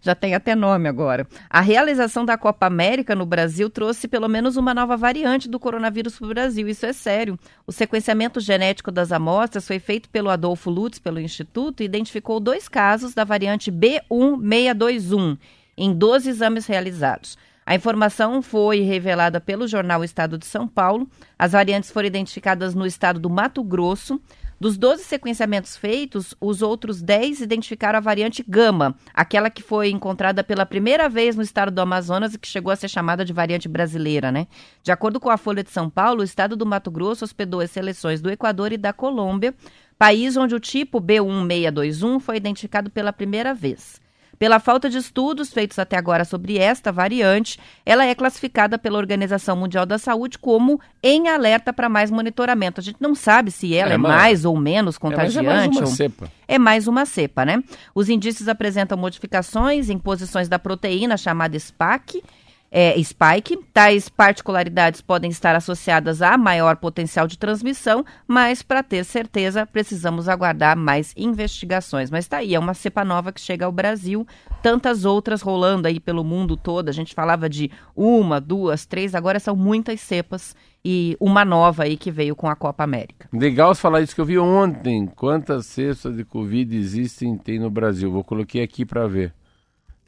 Já tem até nome agora. A realização da Copa América no Brasil trouxe pelo menos uma nova variante do coronavírus para o Brasil. Isso é sério. O sequenciamento genético das amostras foi feito pelo Adolfo Lutz, pelo Instituto, e identificou dois casos da variante B1621 em 12 exames realizados. A informação foi revelada pelo jornal Estado de São Paulo. As variantes foram identificadas no estado do Mato Grosso. Dos 12 sequenciamentos feitos, os outros 10 identificaram a variante Gama, aquela que foi encontrada pela primeira vez no estado do Amazonas e que chegou a ser chamada de variante brasileira, né? De acordo com a Folha de São Paulo, o estado do Mato Grosso hospedou as seleções do Equador e da Colômbia, país onde o tipo B1621 foi identificado pela primeira vez. Pela falta de estudos feitos até agora sobre esta variante, ela é classificada pela Organização Mundial da Saúde como em alerta para mais monitoramento. A gente não sabe se ela é, É, mais ou menos É, contagiante. é mais uma ou- cepa. é mais uma cepa, né? Os indícios apresentam modificações em posições da proteína chamada SPAC, é, spike. Tais particularidades podem estar associadas a maior potencial de transmissão, mas para ter certeza precisamos aguardar mais investigações. Mas tá aí, é uma cepa nova que chega ao Brasil, tantas outras rolando aí pelo mundo todo. A gente falava de uma, duas, três, agora são muitas cepas e uma nova aí que veio com a Copa América. Legal você falar isso que eu vi ontem. Quantas cestas de Covid existem tem no Brasil? Vou coloquei aqui para ver.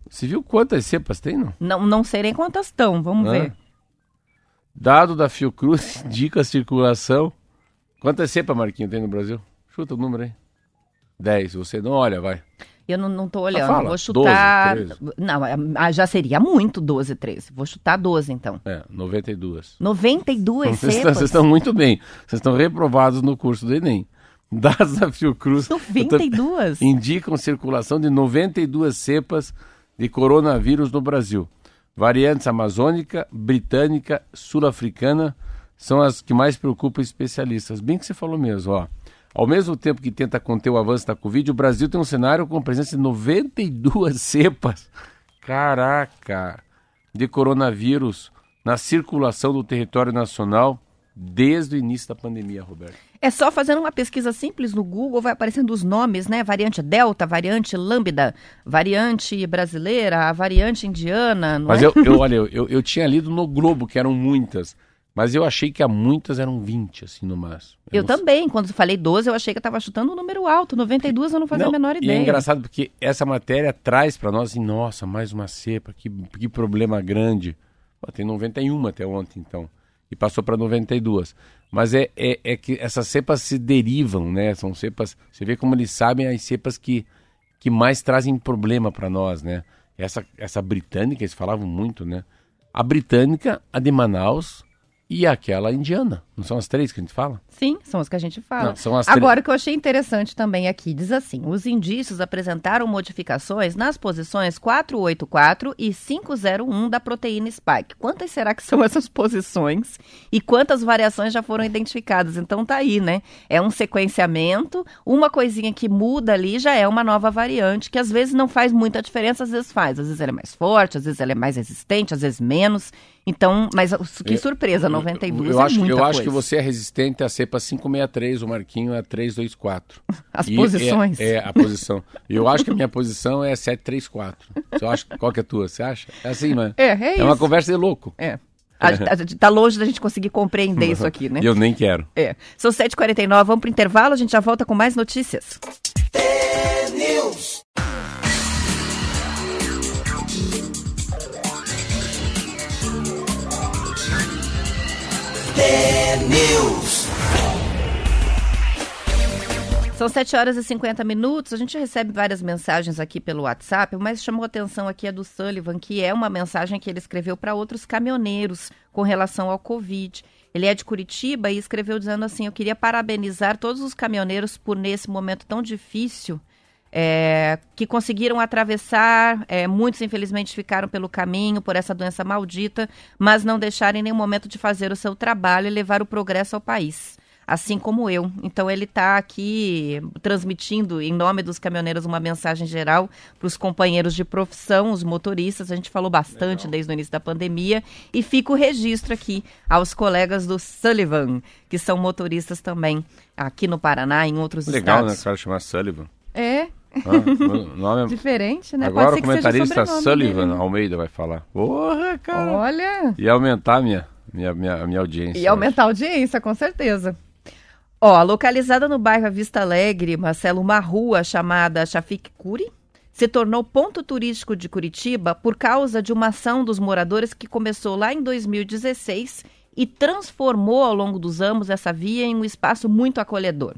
Você viu quantas cepas tem, não? Não, não sei nem quantas estão, vamos Hã? ver. Dado da Fiocruz indica a circulação. Quantas cepas, Marquinho, tem no Brasil? Chuta o número aí. 10. Você não olha, vai. Eu não, não tô olhando, fala, vou chutar. 12, 13. não, ah, já seria muito 12, 13. Vou chutar 12, então. É, 92. 92 Vocês estão, cepas. vocês estão muito bem. Vocês estão reprovados no curso do Enem. Dados da Fiocruz eu tô- 92? indicam circulação de 92 cepas de coronavírus no Brasil. Variantes amazônica, britânica, sul-africana são as que mais preocupam especialistas. Bem que você falou mesmo, ó. Ao mesmo tempo que tenta conter o avanço da Covid, o Brasil tem um cenário com presença de 92 cepas. Caraca! De coronavírus na circulação do território nacional desde o início da pandemia, Roberto. É só fazendo uma pesquisa simples no Google, vai aparecendo os nomes, né? Variante Delta, variante Lambda, variante brasileira, a variante indiana, Mas é? eu, eu olha, eu, eu tinha lido no Globo que eram muitas, mas eu achei que a muitas eram 20, assim, no máximo. Eu sei. também, quando eu falei 12, eu achei que eu estava chutando um número alto. 92 eu não fazia Não, a menor E ideia. é engraçado porque essa matéria traz para nós assim, nossa, mais uma cepa, que, que problema grande. Ó, tem 91 até ontem, então. E passou para 92. Mas é, é, é que essas cepas se derivam, né? São cepas. Você vê como eles sabem as cepas que, que mais trazem problema para nós, né? Essa, essa britânica, eles falavam muito, né? A britânica, a de Manaus e aquela indiana. Não são as três que a gente fala? Sim, são os que a gente fala. Não, são as. Agora, o que eu achei interessante também aqui, diz assim: os indícios apresentaram modificações nas posições 484 e 501 da proteína spike. Quantas será que são essas posições e quantas variações já foram identificadas? Então tá aí, né? É um sequenciamento, uma coisinha que muda ali já é uma nova variante, que às vezes não faz muita diferença, às vezes faz. Às vezes ela é mais forte, às vezes ela é mais resistente, às vezes menos. Então, mas que Eu- surpresa, 92 eu é acho, muita eu acho que você é resistente à cepa 563, o Marquinho é 324. As E posições. É, é, a posição. Eu acho que a minha posição é 734. Você acha, qual que é a tua? Você acha? É assim, mano. É, é É uma isso. conversa de louco. É. A, a, gente tá longe da gente conseguir compreender isso aqui, né? E eu nem quero. É. São 7h49, vamos pro intervalo, a gente já volta com mais notícias. News. São 7 horas e 50 minutos. A gente recebe várias mensagens aqui pelo WhatsApp, mas chamou atenção aqui a do Sullivan, que é uma mensagem que ele escreveu para outros caminhoneiros com relação ao Covid. Ele é de Curitiba e escreveu dizendo assim: Eu queria parabenizar todos os caminhoneiros por, nesse momento tão difícil, é, que conseguiram atravessar. é, muitos, infelizmente, ficaram pelo caminho por essa doença maldita, mas não deixaram em nenhum momento de fazer o seu trabalho e levar o progresso ao país. assim como eu. Então ele está aqui transmitindo em nome dos caminhoneiros uma mensagem geral para os companheiros de profissão, os motoristas. A gente falou bastante Legal. desde o início da pandemia e fica o registro aqui aos colegas do Sullivan, que são motoristas também aqui no Paraná, em outros Legal, estados. Legal, né? O cara chamar Sullivan. É, ah, nome é... Diferente, né? Agora o comentarista Sullivan dele. Almeida vai falar. Porra, cara! Olha! E aumentar a minha, minha, minha, minha audiência. E aumentar a audiência, com certeza. Ó, localizada no bairro Vista Alegre, Marcelo, uma rua chamada Chafik Curi se tornou ponto turístico de Curitiba por causa de uma ação dos moradores que começou lá em 2016 e transformou ao longo dos anos essa via em um espaço muito acolhedor.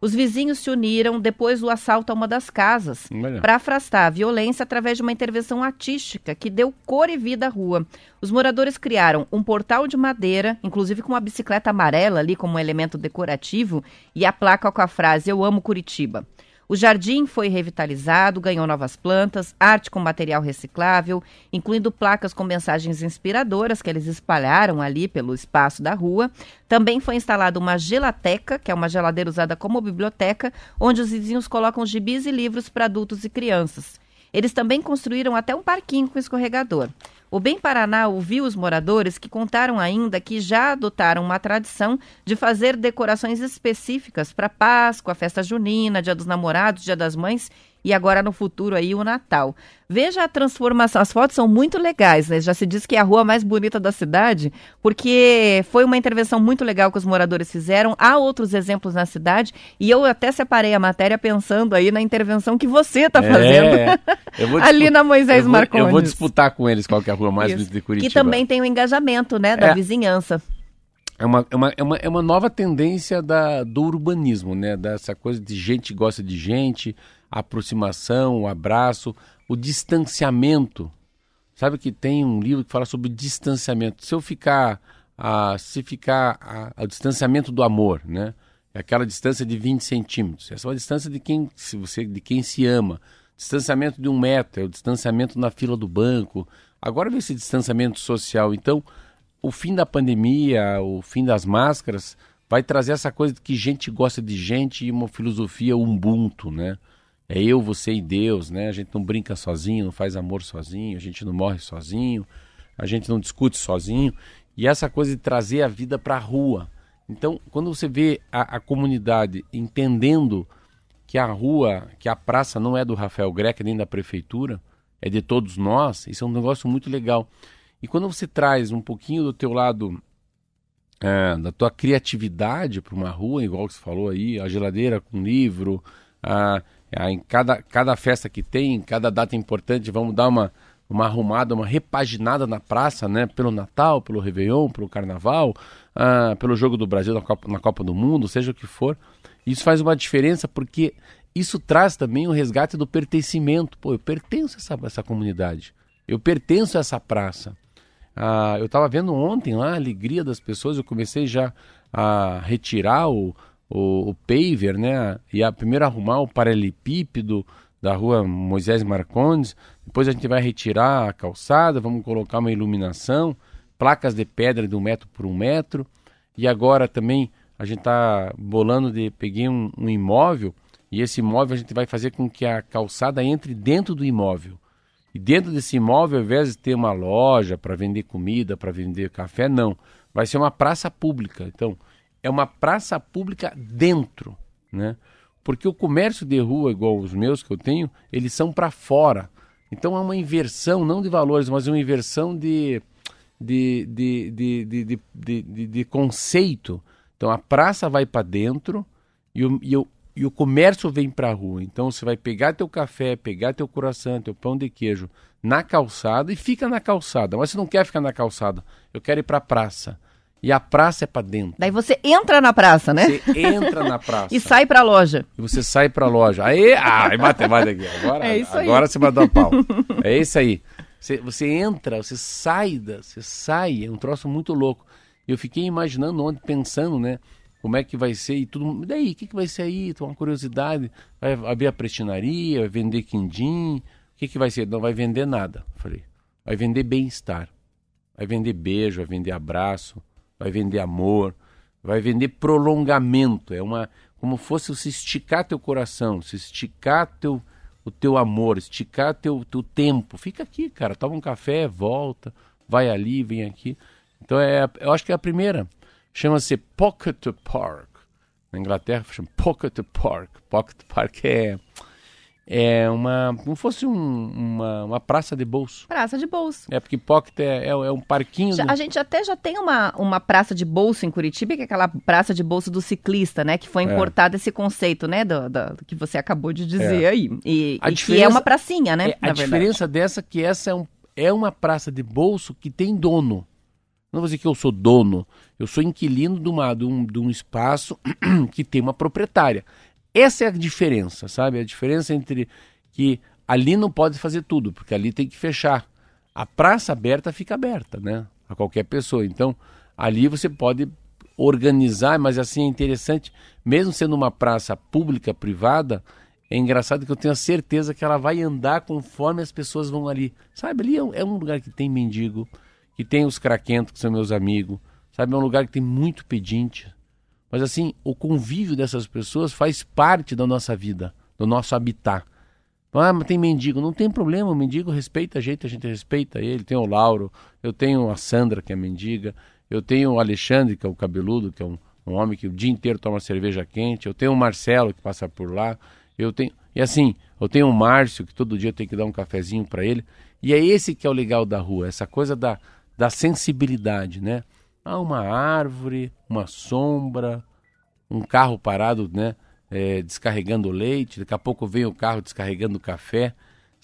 Os vizinhos se uniram depois do assalto a uma das casas para afastar a violência através de uma intervenção artística que deu cor e vida à rua. Os moradores criaram um portal de madeira, inclusive com uma bicicleta amarela ali como um elemento decorativo, e a placa com a frase Eu amo Curitiba. O jardim foi revitalizado, ganhou novas plantas, arte com material reciclável, incluindo placas com mensagens inspiradoras que eles espalharam ali pelo espaço da rua. Também foi instalada uma gelateca, que é uma geladeira usada como biblioteca, onde os vizinhos colocam gibis e livros para adultos e crianças. Eles também construíram até um parquinho com escorregador. O Bem Paraná ouviu os moradores que contaram ainda que já adotaram uma tradição de fazer decorações específicas para Páscoa, festa junina, Dia dos Namorados, Dia das Mães e agora no futuro aí o Natal. Veja a transformação, as fotos são muito legais, né? Já se diz que é a rua mais bonita da cidade, porque foi uma intervenção muito legal que os moradores fizeram. Há outros exemplos na cidade e eu até separei a matéria pensando aí na intervenção que você está é, fazendo ali na Moisés eu vou, Marcondes. Eu vou disputar com eles qual é a rua mais Isso. bonita de Curitiba. Que também tem o engajamento, né, da é. vizinhança. É uma, é, uma, é, uma, é uma nova tendência da, do urbanismo, né? Dessa coisa de gente que gosta de gente, a aproximação, o abraço, o distanciamento. Sabe que tem um livro que fala sobre distanciamento. Se eu ficar, ah, se ficar ah, o distanciamento do amor, né? É aquela distância de 20 centímetros. Essa é uma distância de quem, se você, de quem se ama. Distanciamento de um metro, é o distanciamento na fila do banco. Agora vem esse distanciamento social. Então, o fim da pandemia, o fim das máscaras, vai trazer essa coisa de que gente gosta de gente e uma filosofia ubuntu, né? É eu, você e Deus, né? A gente não brinca sozinho, não faz amor sozinho, a gente não morre sozinho, a gente não discute sozinho. E essa coisa de trazer a vida para a rua. Então, quando você vê a, a, comunidade entendendo que a rua, que a praça não é do Rafael Greca nem da prefeitura, é de todos nós, isso é um negócio muito legal. E quando você traz um pouquinho do teu lado, é, da tua criatividade para uma rua, igual você falou aí, a geladeira com livro, a, em cada, cada festa que tem, cada data importante, vamos dar uma, uma arrumada, uma repaginada na praça, né? Pelo Natal, pelo Réveillon, pelo Carnaval, ah, pelo Jogo do Brasil na Copa, na Copa do Mundo, seja o que for. Isso faz uma diferença porque isso traz também o resgate do pertencimento. Pô, eu pertenço a essa, essa comunidade, eu pertenço a essa praça. Ah, eu estava vendo ontem lá a alegria das pessoas, eu comecei já a retirar o, o, o paver, né? E a, primeiro arrumar o paralelepípedo da rua Moisés Marcondes, depois a gente vai retirar a calçada, vamos colocar uma iluminação, placas de pedra de um metro por um metro, e agora também a gente está bolando de peguei um, um imóvel e esse imóvel a gente vai fazer com que a calçada entre dentro do imóvel. E dentro desse imóvel, ao invés de ter uma loja para vender comida, para vender café, não. Vai ser uma praça pública. Então, é uma praça pública dentro, né? Porque o comércio de rua, igual os meus que eu tenho, eles são para fora. Então, é uma inversão, não de valores, mas uma inversão de, de, de, de, de, de, conceito. Então, a praça vai para dentro e o, e o, e o comércio vem para a rua. Então você vai pegar teu café, pegar teu coração, teu pão de queijo na calçada e fica na calçada. Mas você não quer ficar na calçada, eu quero ir para a praça. E a praça é para dentro. Daí você entra na praça, né? Você entra na praça. e sai para a loja. E você sai para a loja. Aí, ah, bate, bate aqui. Agora, é isso aí. agora você mandou a pau. É isso aí. Você, você entra, você sai, da, você sai, é um troço muito louco. Eu fiquei imaginando ontem, pensando, né? como é que vai ser e tudo. E daí, o que, que vai ser aí? Tô uma curiosidade. Vai abrir a prestinaria, vai vender quindim. O que, que vai ser? Não vai vender nada. Falei. Vai vender bem-estar. Vai vender beijo, vai vender abraço, vai vender amor, vai vender prolongamento. É uma como fosse se esticar teu coração, se esticar teu, o teu amor, esticar teu, teu tempo. Fica aqui, cara, toma um café, volta, vai ali, vem aqui. Então é, eu acho que é a primeira. Chama-se Pocket Park. Na Inglaterra chama Pocket Park. Pocket Park é é uma como fosse um, uma, uma praça de bolso. Praça de bolso. É porque pocket é, é, é um parquinho. Já, do... A gente até já tem uma, uma praça de bolso em Curitiba, que é aquela praça de bolso do ciclista, né? Que foi É. importado esse conceito, né? Do, do- do que você acabou de dizer É. aí. E, A e que é uma pracinha, né? É, a diferença dessa é que essa é, um, é uma praça de bolso que tem dono. Não vou dizer que eu sou dono, eu sou inquilino de, uma, de, um, de um espaço que tem uma proprietária. Essa é a diferença, sabe? A diferença entre que ali não pode fazer tudo, porque ali tem que fechar. A praça aberta fica aberta, né? A qualquer pessoa. Então, ali você pode organizar, mas assim é interessante, mesmo sendo uma praça pública, privada, é engraçado que eu tenho a certeza que ela vai andar conforme as pessoas vão ali. Sabe, ali é um, é lugar que tem mendigo, que tem os craquentos, que são meus amigos, sabe, é um lugar que tem muito pedinte. Mas assim, o convívio dessas pessoas faz parte da nossa vida, do nosso habitat. Ah, mas tem mendigo. Não tem problema, o mendigo respeita a gente, a gente respeita ele. Tem o Lauro, eu tenho a Sandra, que é mendiga, eu tenho o Alexandre, que é o cabeludo, que é um, um homem que o dia inteiro toma cerveja quente, eu tenho o Marcelo, que passa por lá, eu tenho. E assim, eu tenho o Márcio, que todo dia tenho que dar um cafezinho para ele. E é esse que é o legal da rua, essa coisa da, da sensibilidade, né? Ah, uma árvore, uma sombra, um carro parado, né? é, descarregando leite, daqui a pouco vem o carro descarregando café.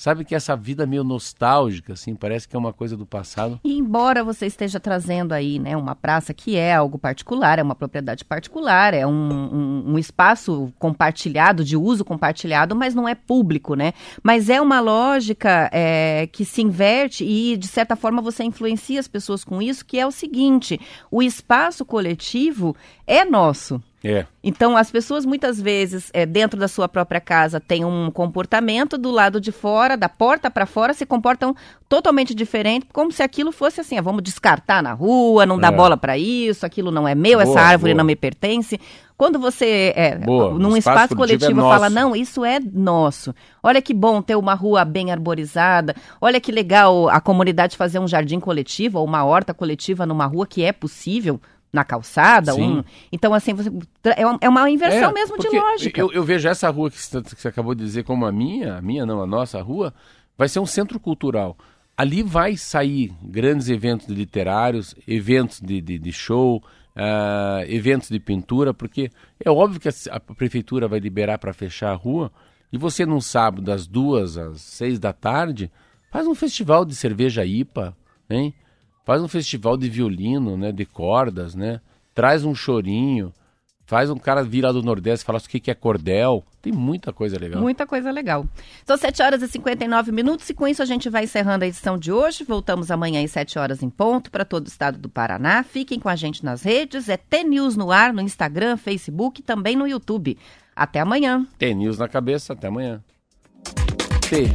Sabe que essa vida meio nostálgica, assim, parece que é uma coisa do passado. E embora você esteja trazendo aí, né, uma praça que é algo particular, é uma propriedade particular, é um, um- um espaço compartilhado, de uso compartilhado, mas não é público, né? Mas é uma lógica é, que se inverte e, de certa forma, você influencia as pessoas com isso, que é o seguinte, o espaço coletivo é nosso. É. Então, as pessoas muitas vezes, é, dentro da sua própria casa, têm um comportamento, do lado de fora, da porta para fora, se comportam totalmente diferente, como se aquilo fosse assim: ah, vamos descartar na rua, não dá É. bola para isso, aquilo não é meu, essa Boa, árvore boa. não me pertence. Quando você, é, Boa, num espaço espaço coletivo é fala: não, isso é nosso. Olha que bom ter uma rua bem arborizada, olha que legal a comunidade fazer um jardim coletivo ou uma horta coletiva numa rua que é possível. Na calçada, um, então assim você é uma, é uma inversão É, mesmo de lógica. Eu, eu vejo essa rua que você, acabou de dizer como a minha, a minha não, a nossa rua, vai ser um centro cultural. Ali vai sair grandes eventos literários, eventos de, de, de show, ah, eventos de pintura, porque é óbvio que a, a prefeitura vai liberar para fechar a rua, e você num sábado, das duas às seis da tarde, faz um festival de cerveja IPA, hein? Faz um festival de violino, né? De cordas, né? Traz um chorinho. Faz um cara vir lá do Nordeste falar o que, que é cordel. Tem muita coisa legal. Muita coisa legal. São 7 horas e 59 minutos e com isso a gente vai encerrando a edição de hoje. Voltamos amanhã às 7 horas em ponto para todo o estado do Paraná. Fiquem com a gente nas redes. É T-News no ar no Instagram, Facebook e também no YouTube. Até amanhã. Tem news na cabeça. Até amanhã. T.